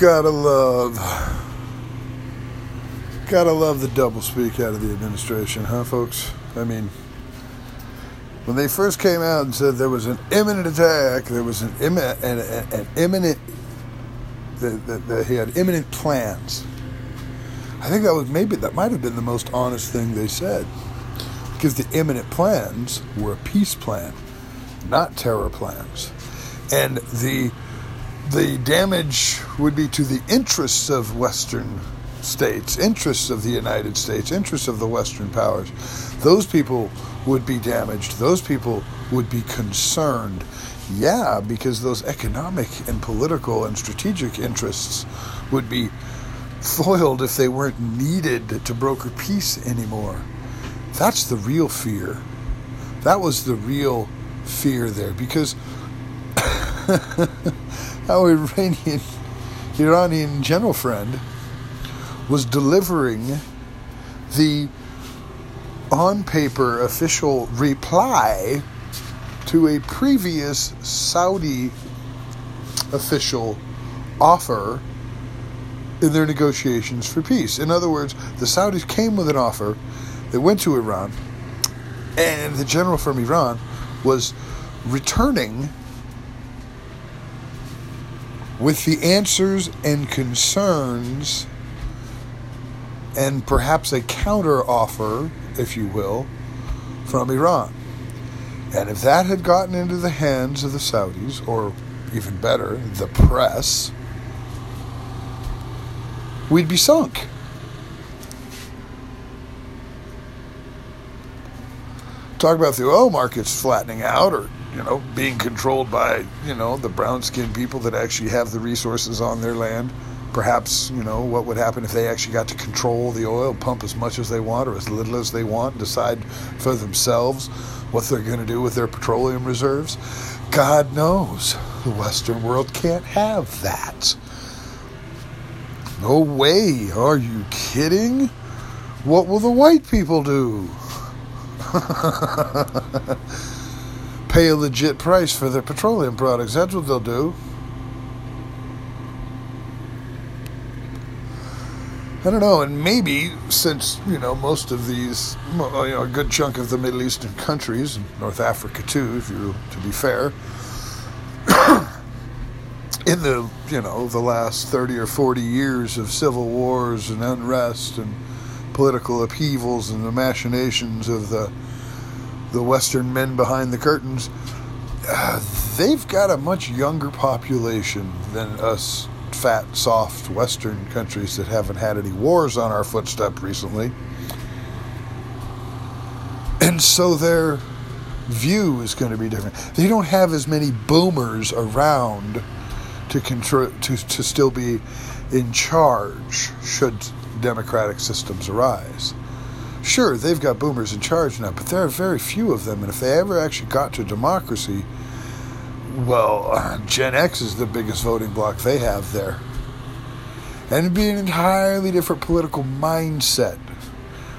Gotta love. Gotta love the doublespeak out of the administration, huh, folks? I mean, when they first came out and said there was an imminent attack, there was an, imminent, an, an, an imminent, that, that, that he had imminent plans. I think that was maybe that might have been the most honest thing they said, because the imminent plans were a peace plan, not terror plans, and the the damage would be to the interests of Western states, interests of the United States, interests of the Western powers. Those people would be damaged. Those people would be concerned. Yeah, because those economic and political and strategic interests would be foiled if they weren't needed to broker peace anymore. That's the real fear. That was the real fear there because our Iranian, Iranian general friend was delivering the on paper official reply to a previous Saudi official offer in their negotiations for peace. In other words, the Saudis came with an offer, they went to Iran, and the general from Iran was returning with the answers and concerns and perhaps a counter offer, if you will, from Iran. And if that had gotten into the hands of the Saudis, or even better, the press, we'd be sunk. Talk about the oil markets flattening out or you know, being controlled by, you know, the brown skinned people that actually have the resources on their land. Perhaps, you know, what would happen if they actually got to control the oil, pump as much as they want or as little as they want, decide for themselves what they're going to do with their petroleum reserves. God knows the Western world can't have that. No way. Are you kidding? What will the white people do? pay a legit price for their petroleum products. That's what they'll do. I don't know, and maybe since you know most of these, uh, you know, a good chunk of the Middle Eastern countries, and North Africa too, if you to be fair, in the you know the last thirty or forty years of civil wars and unrest and political upheavals and the machinations of the the Western men behind the curtains, uh, they've got a much younger population than us fat, soft Western countries that haven't had any wars on our footstep recently. And so their view is going to be different. They don't have as many boomers around to control to, to still be in charge should democratic systems arise. Sure, they've got boomers in charge now, but there are very few of them, and if they ever actually got to democracy, well, uh, Gen X is the biggest voting bloc they have there. And it'd be an entirely different political mindset.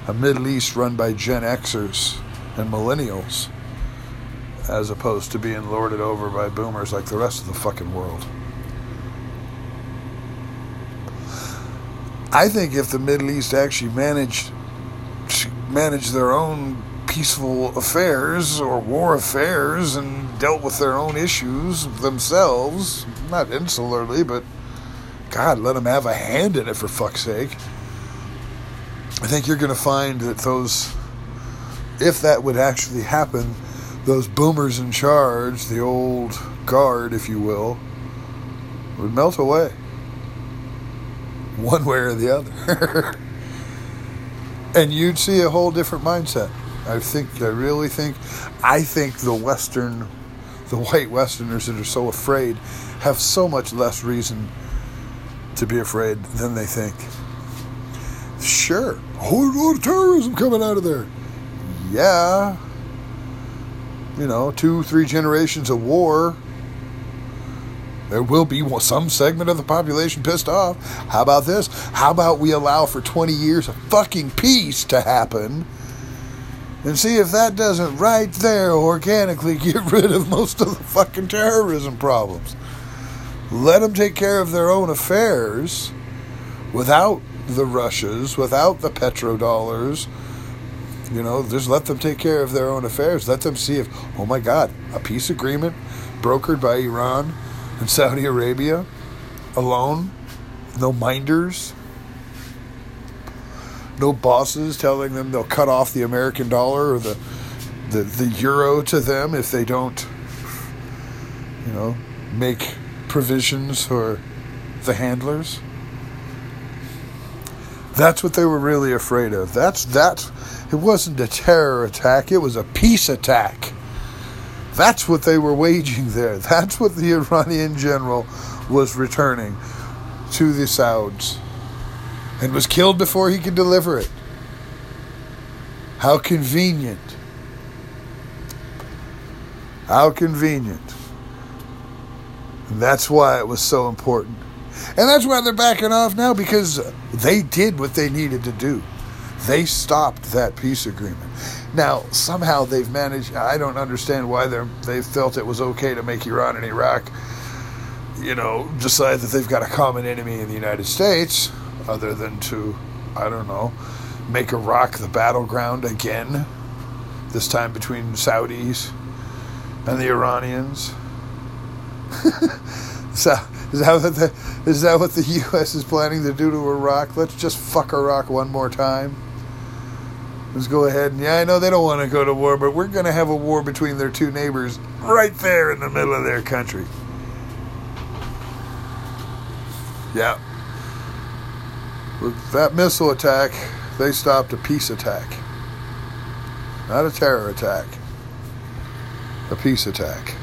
A Middle East run by Gen Xers and millennials, as opposed to being lorded over by boomers like the rest of the fucking world. I think if the Middle East actually managed manage their own peaceful affairs or war affairs and dealt with their own issues themselves, not insularly, but God, let them have a hand in it for fuck's sake. I think you're going to find that those, if that would actually happen, those boomers in charge, the old guard, if you will, would melt away. One way or the other. and you'd see a whole different mindset. I think, I really think, I think the Western, the white Westerners that are so afraid have so much less reason to be afraid than they think. Sure, oh, a whole lot of terrorism coming out of there. Yeah. You know, two, three generations of war there will be some segment of the population pissed off. How about this? How about we allow for 20 years of fucking peace to happen? And see if that doesn't right there organically get rid of most of the fucking terrorism problems. Let them take care of their own affairs without the Russias, without the petrodollars. You know, just let them take care of their own affairs. Let them see if, oh my God, a peace agreement brokered by Iran and Saudi Arabia alone, no minders, no bosses telling them they'll cut off the American dollar or the, the, the euro to them if they don't, you know, make provisions for the handlers. That's what they were really afraid of. That's that. It wasn't a terror attack. It was a peace attack. That's what they were waging there. That's what the Iranian general was returning to the Sauds and was killed before he could deliver it. How convenient. How convenient. And that's why it was so important. And that's why they're backing off now because they did what they needed to do. They stopped that peace agreement. Now, somehow they've managed, I don't understand why they felt it was okay to make Iran and Iraq, you know, decide that they've got a common enemy in the United States, other than to, I don't know, make Iraq the battleground again, this time between Saudis and the Iranians. so, is that, what the, is that what the U.S. is planning to do to Iraq? Let's just fuck Iraq one more time. Let's go ahead and, yeah, I know they don't want to go to war, but we're going to have a war between their two neighbors right there in the middle of their country. Yeah. With that missile attack, they stopped a peace attack. Not a terror attack, a peace attack.